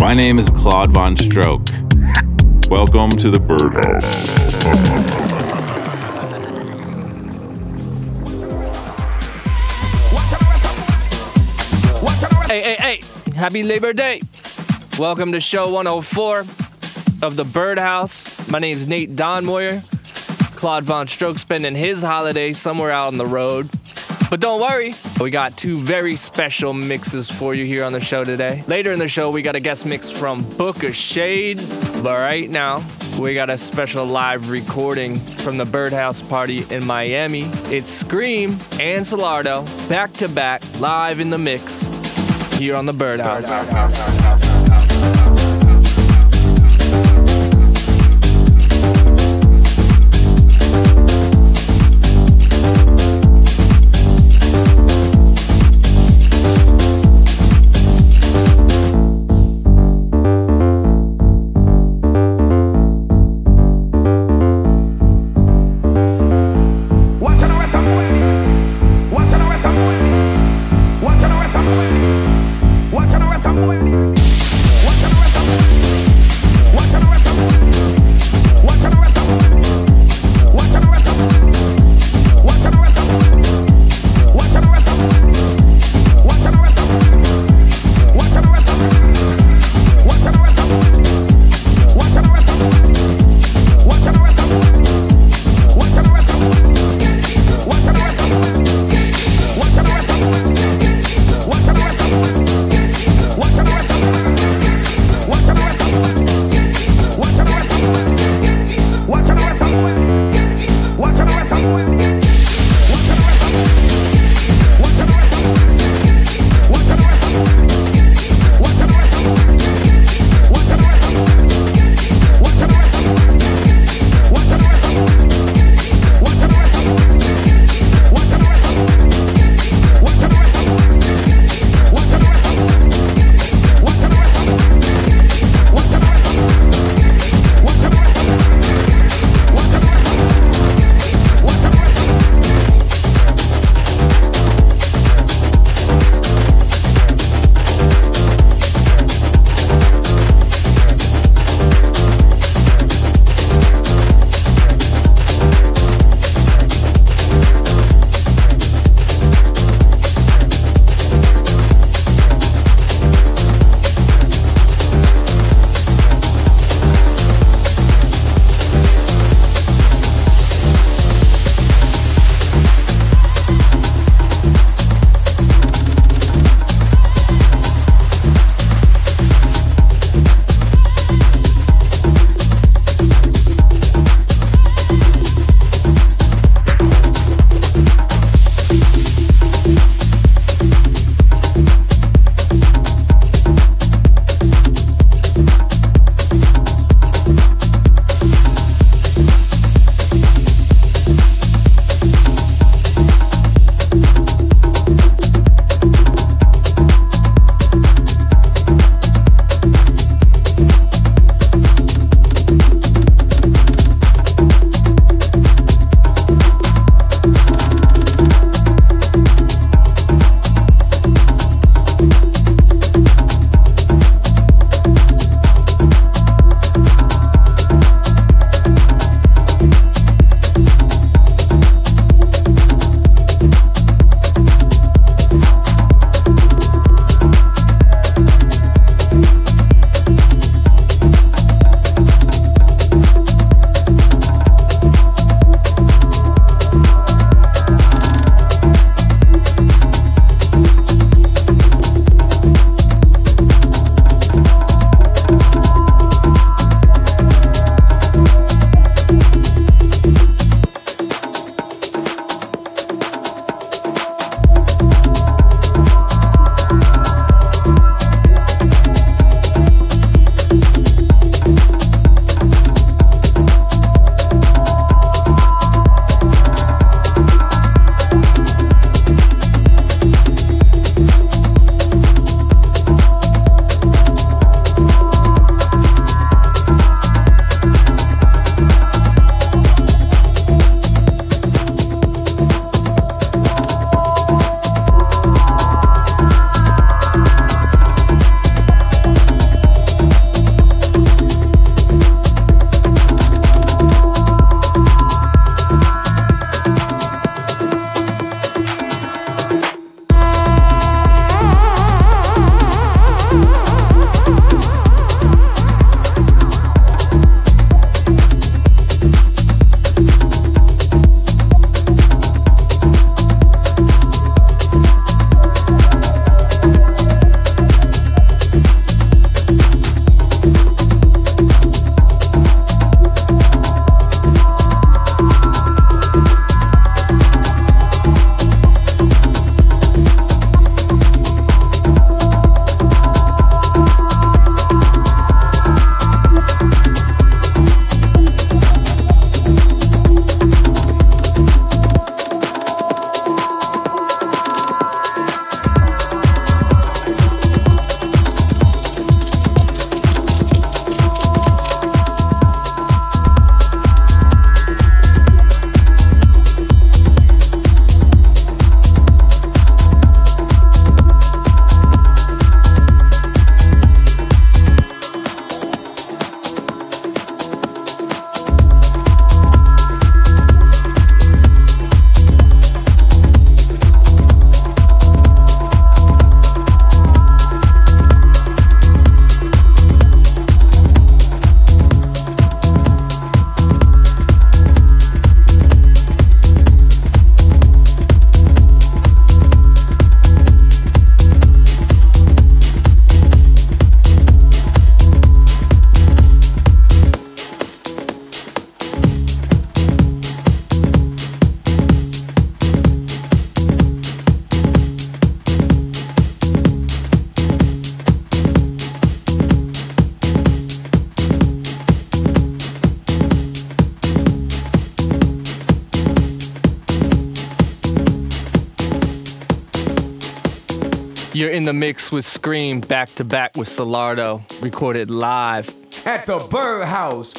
My name is Claude Von Stroke. Welcome to the Birdhouse. Hey, hey, hey! Happy Labor Day! Welcome to show 104 of the Birdhouse. My name is Nate Donmoyer. Claude Von Stroke spending his holiday somewhere out on the road. But don't worry, we got two very special mixes for you here on the show today. Later in the show, we got a guest mix from Booka Shade. But right now, we got a special live recording from the Birdhouse party in Miami. It's Skream and Solardo back to back, live in the mix here on the Birdhouse. Watch in the mix with Skream back to back with Solardo, recorded live. At the birdhouse.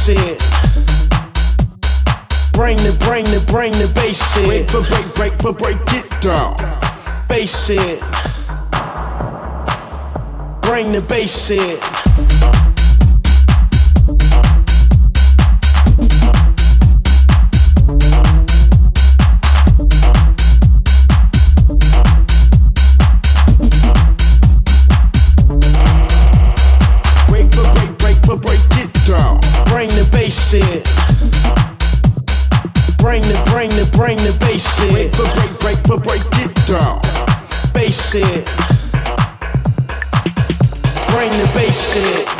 Bass in. Bring the, bring the, bring the bass in. Break, break, break, break, break, break it down. Bass in. Bring the bass in. Bring the, bring the, bring the bass in. Break, break, break, break, break, break it down. Bass in. Bring the bass in.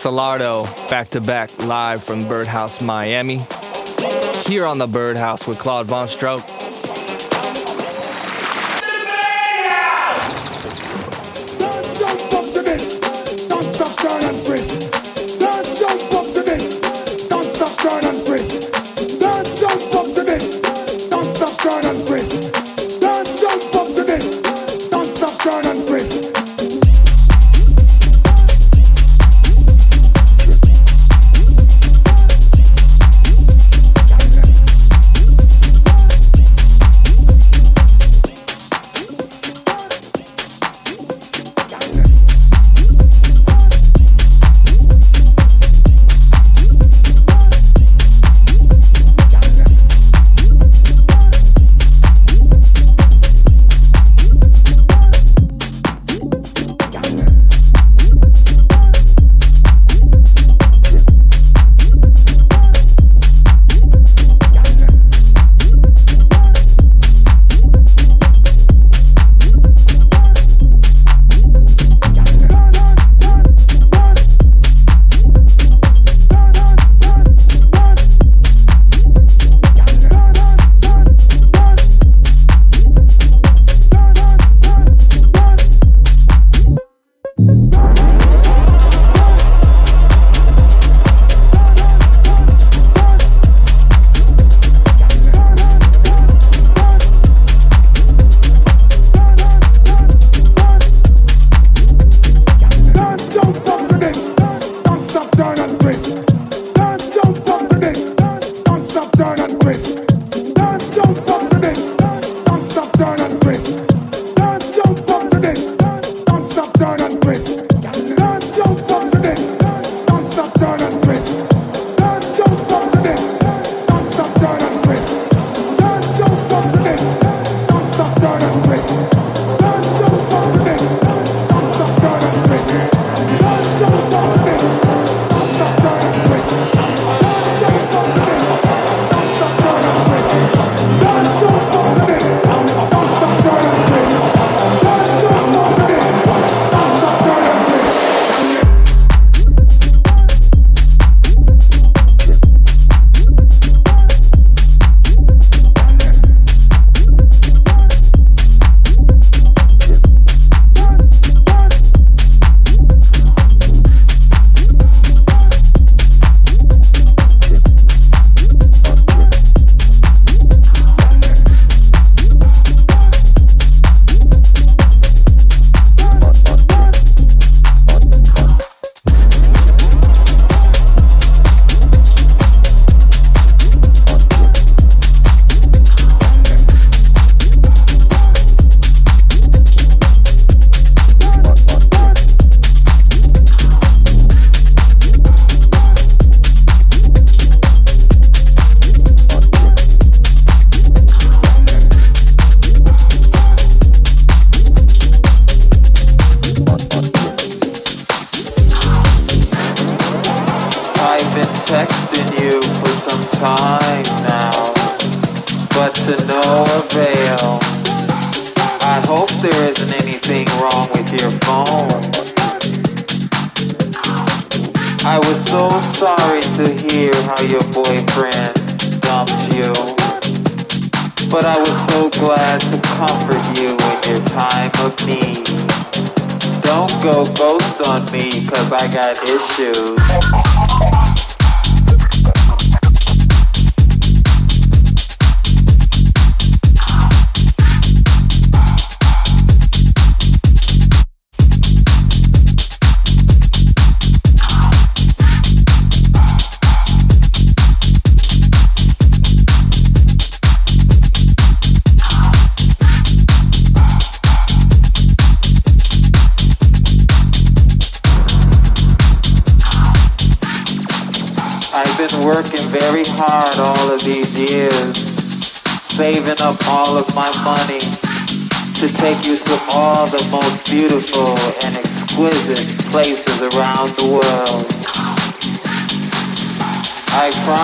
Solardo back to back live from Birdhouse, Miami. Here on the Birdhouse with Claude Von Stroke.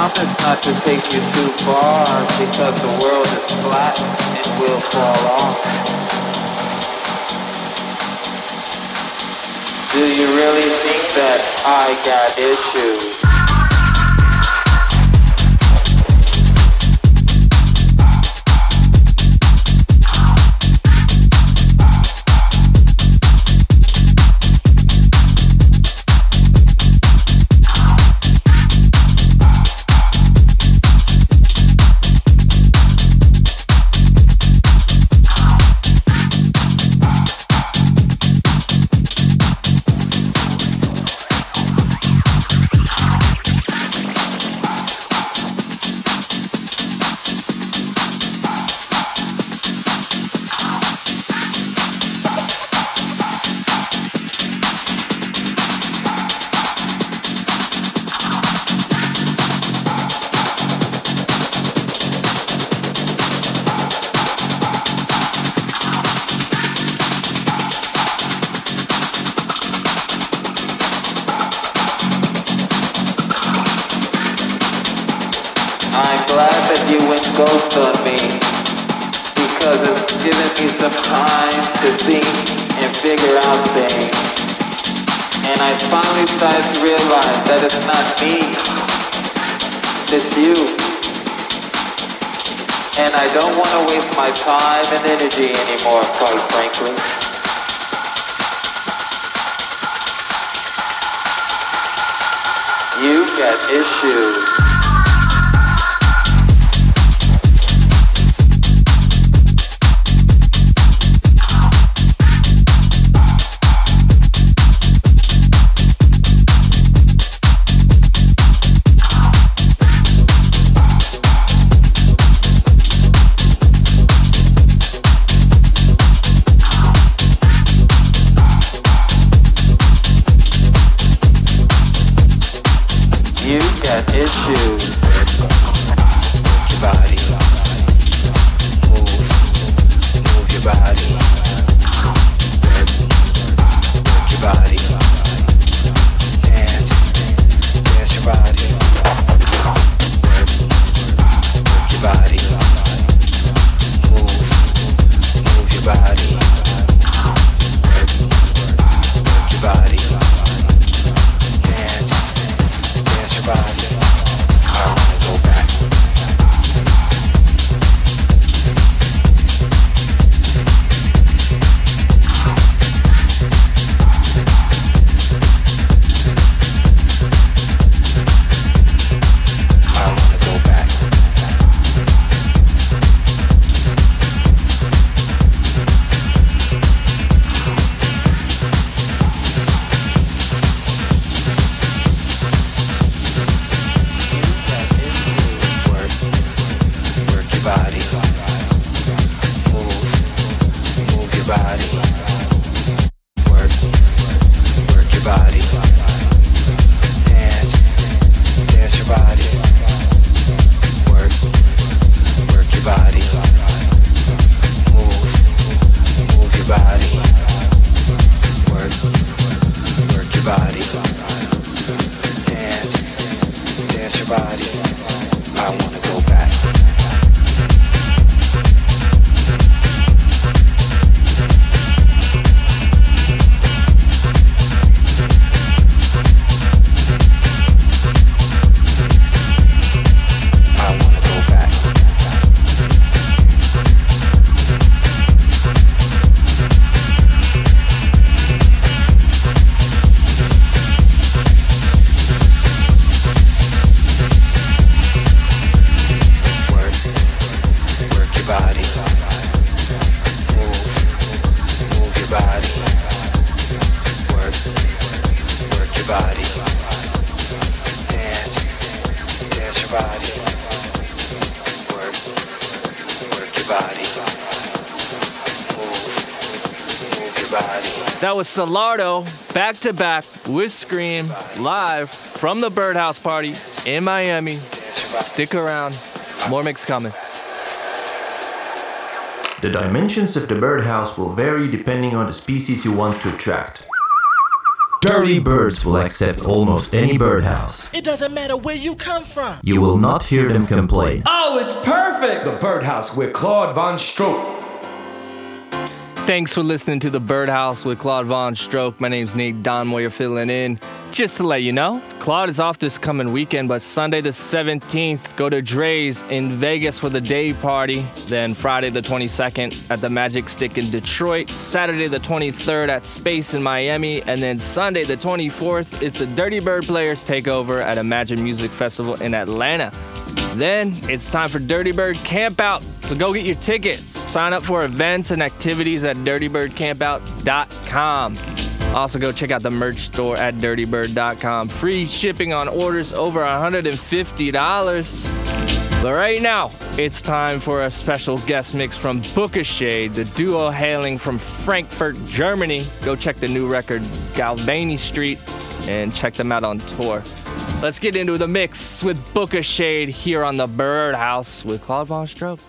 promise not to take you too far because the world is flat and will fall off. Do you really think that I got issues? Solardo back to back with Skream live from the Birdhouse Party in Miami. Stick around, more mix coming. The dimensions of the birdhouse will vary depending on the species you want to attract. Dirty birds will accept almost any birdhouse. It doesn't matter where you come from. You will not hear them complain. Oh, it's perfect! The Birdhouse with Claude Von Stroke. Thanks for listening to the Birdhouse with Claude Von Stroke. My name's Nate Donmoyer filling in. Just to let you know, Claude is off this coming weekend, but Sunday the 17th, go to Drai's in Vegas for the day party. Then Friday the 22nd at the Magic Stick in Detroit. Saturday the 23rd at Space in Miami. And then Sunday the 24th, it's the Dirty Bird Players takeover at Imagine Music Festival in Atlanta. Then it's time for Dirty Bird Camp Out. So go get your tickets. Sign up for events and activities at dirtybirdcampout.com. Also, go check out the merch store at dirtybird.com. Free shipping on orders over $150. But right now, it's time for a special guest mix from Booka Shade, the duo hailing from Frankfurt, Germany. Go check the new record, Galvany Street, and check them out on tour. Let's get into the mix with Booka Shade here on the Birdhouse with Claude Von Stroke.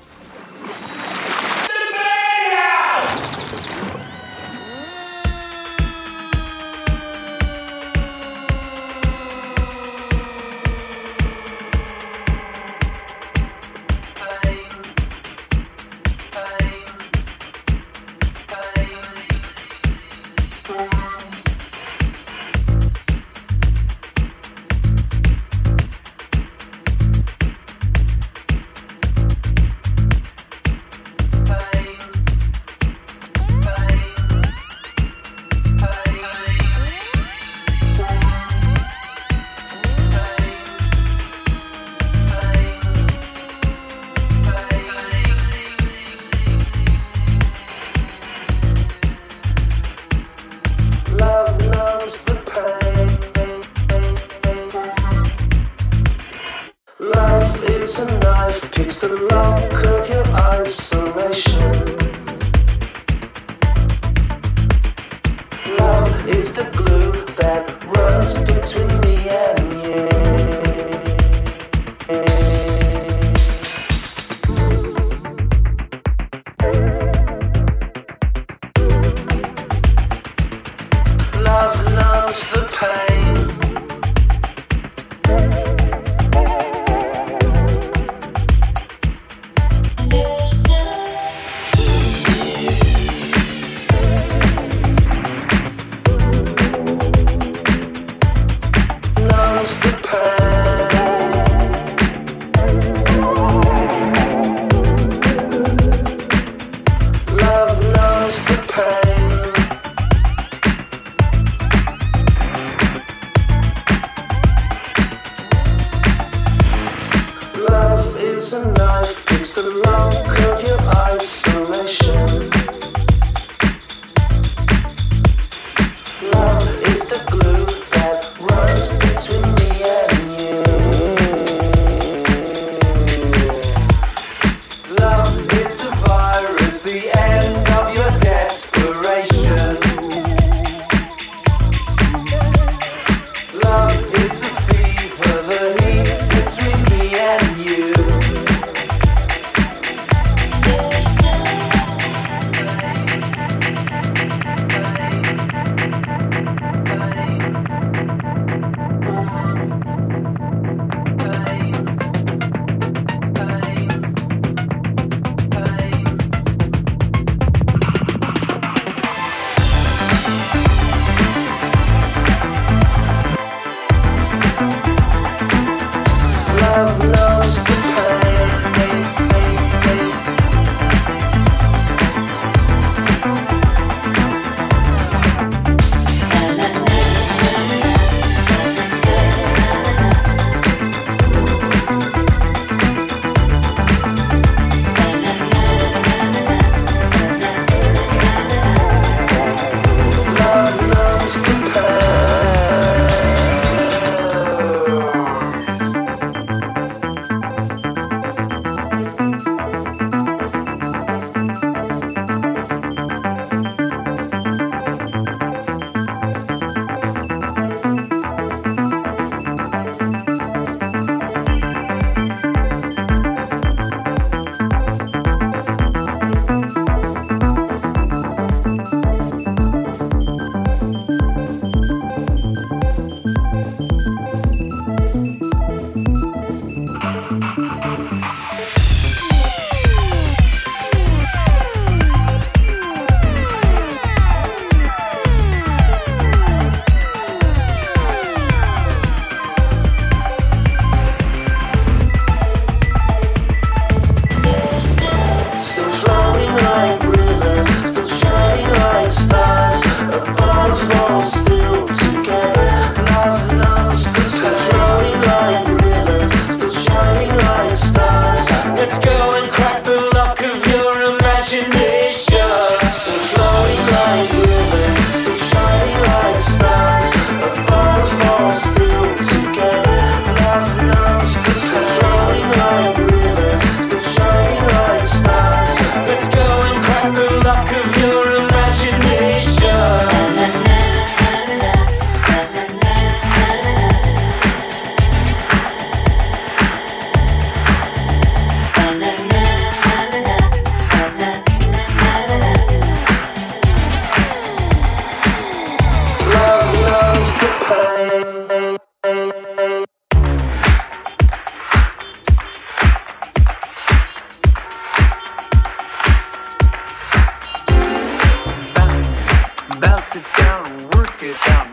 get down.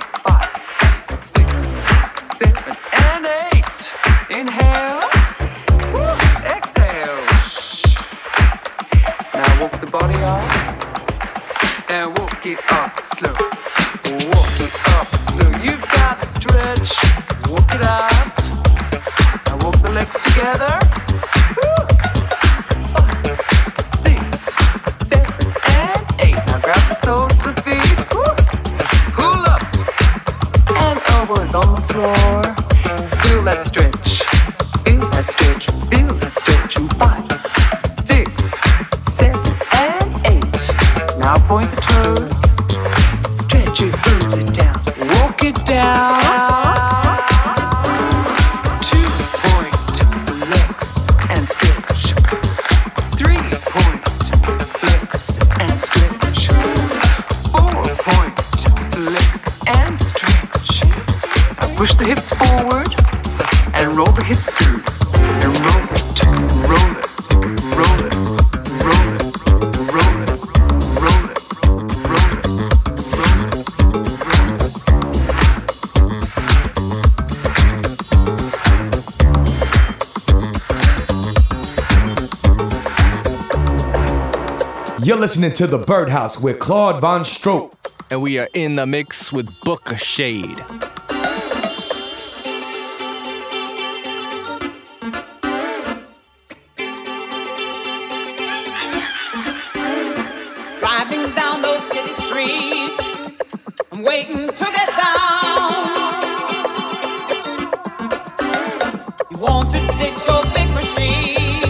listening to The Birdhouse with Claude Von Stroke, And we are in the mix with Booka Shade. Driving down those city streets, I'm waiting to get down. You want to ditch your big machine?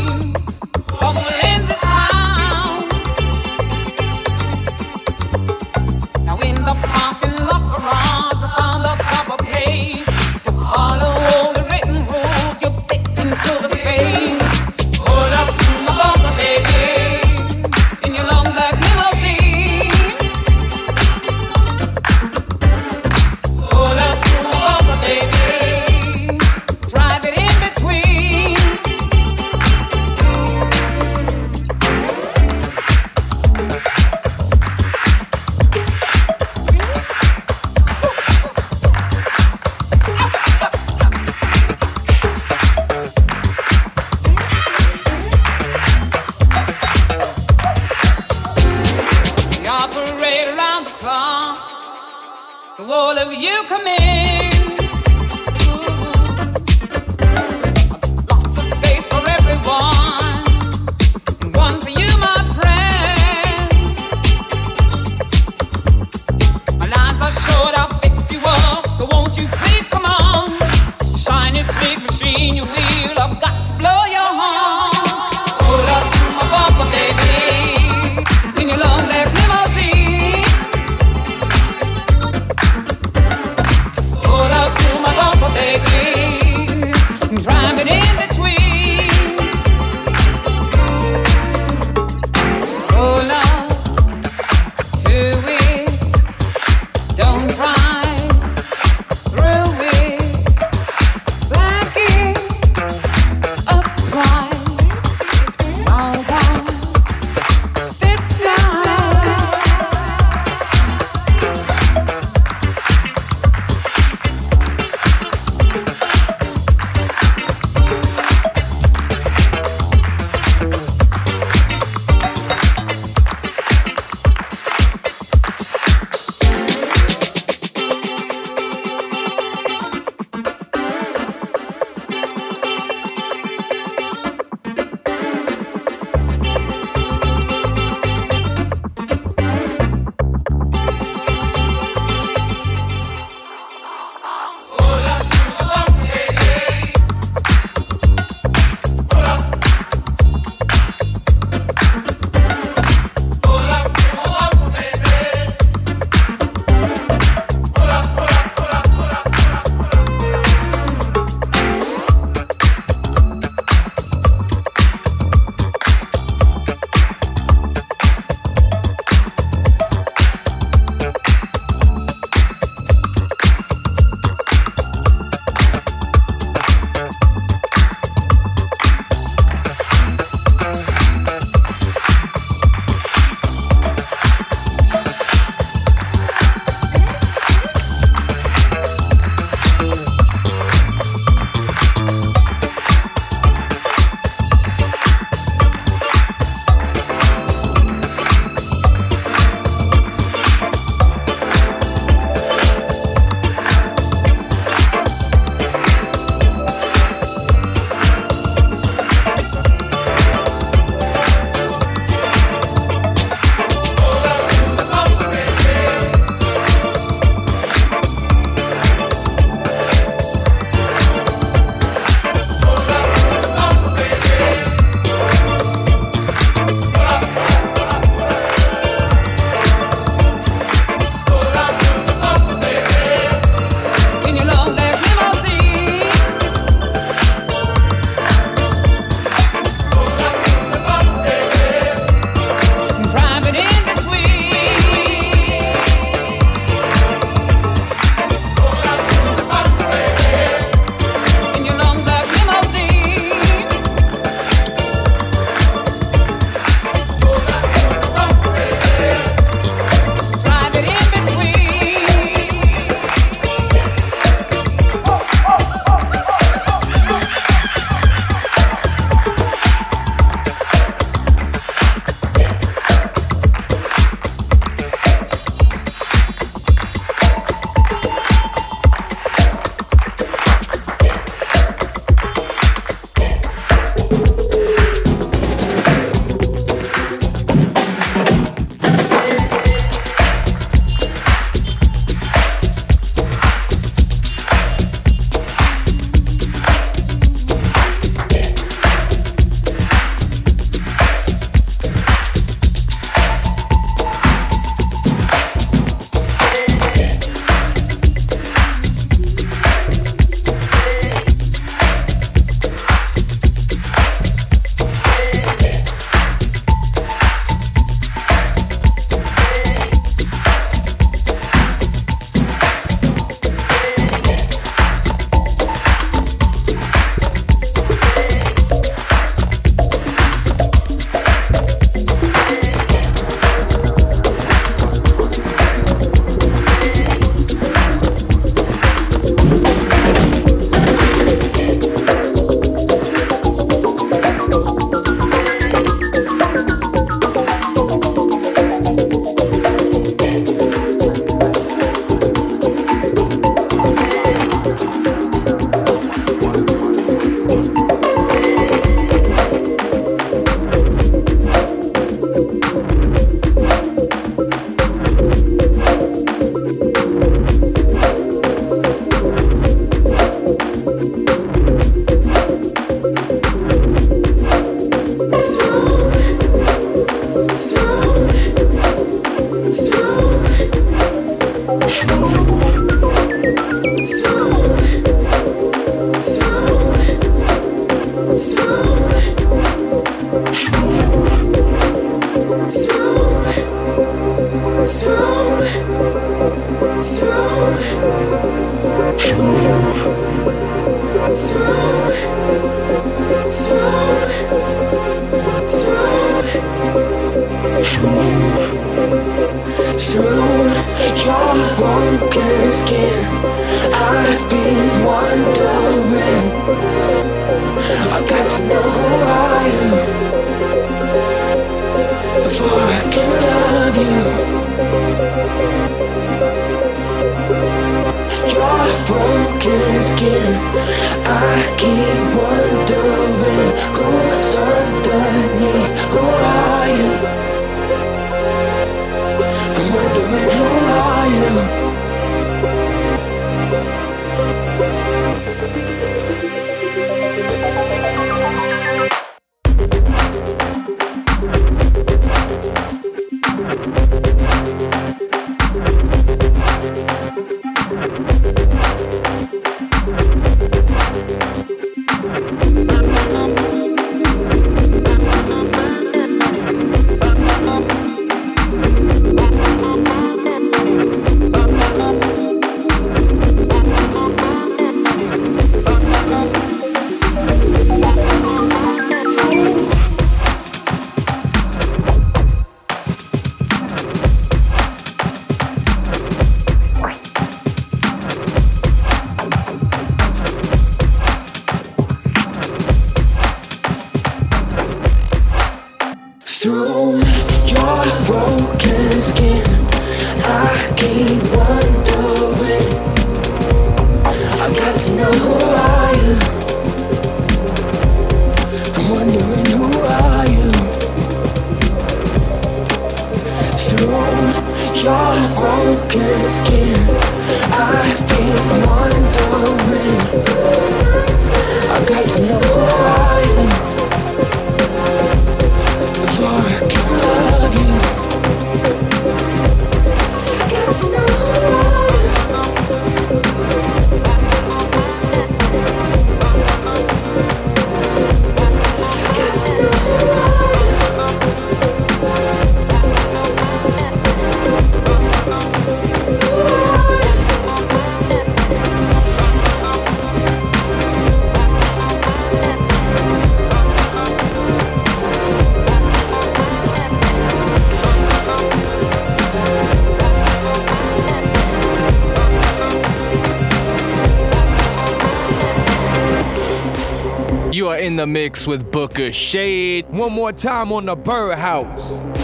in the mix with Booka Shade. One more time on the birdhouse.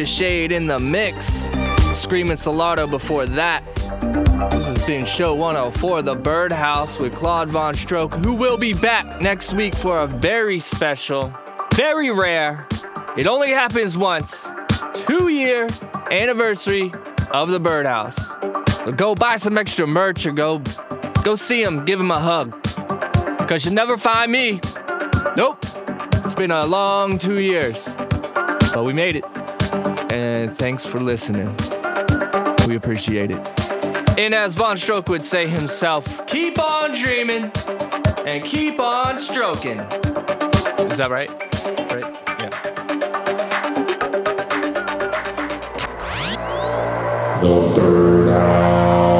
Of Shade in the mix. Skream and Solardo before that. This has been show 104, The Birdhouse with Claude Von Stroke, who will be back next week for a very special, very rare, it only happens once, two year anniversary of The Birdhouse. So go buy some extra merch or go go see him, give him a hug. Cause you'll never find me. Nope. It's been a long two years. But we made it. And thanks for listening. We appreciate it. And as Von Stroke would say himself, keep on dreaming and keep on stroking. Is that right? Right? Yeah. The.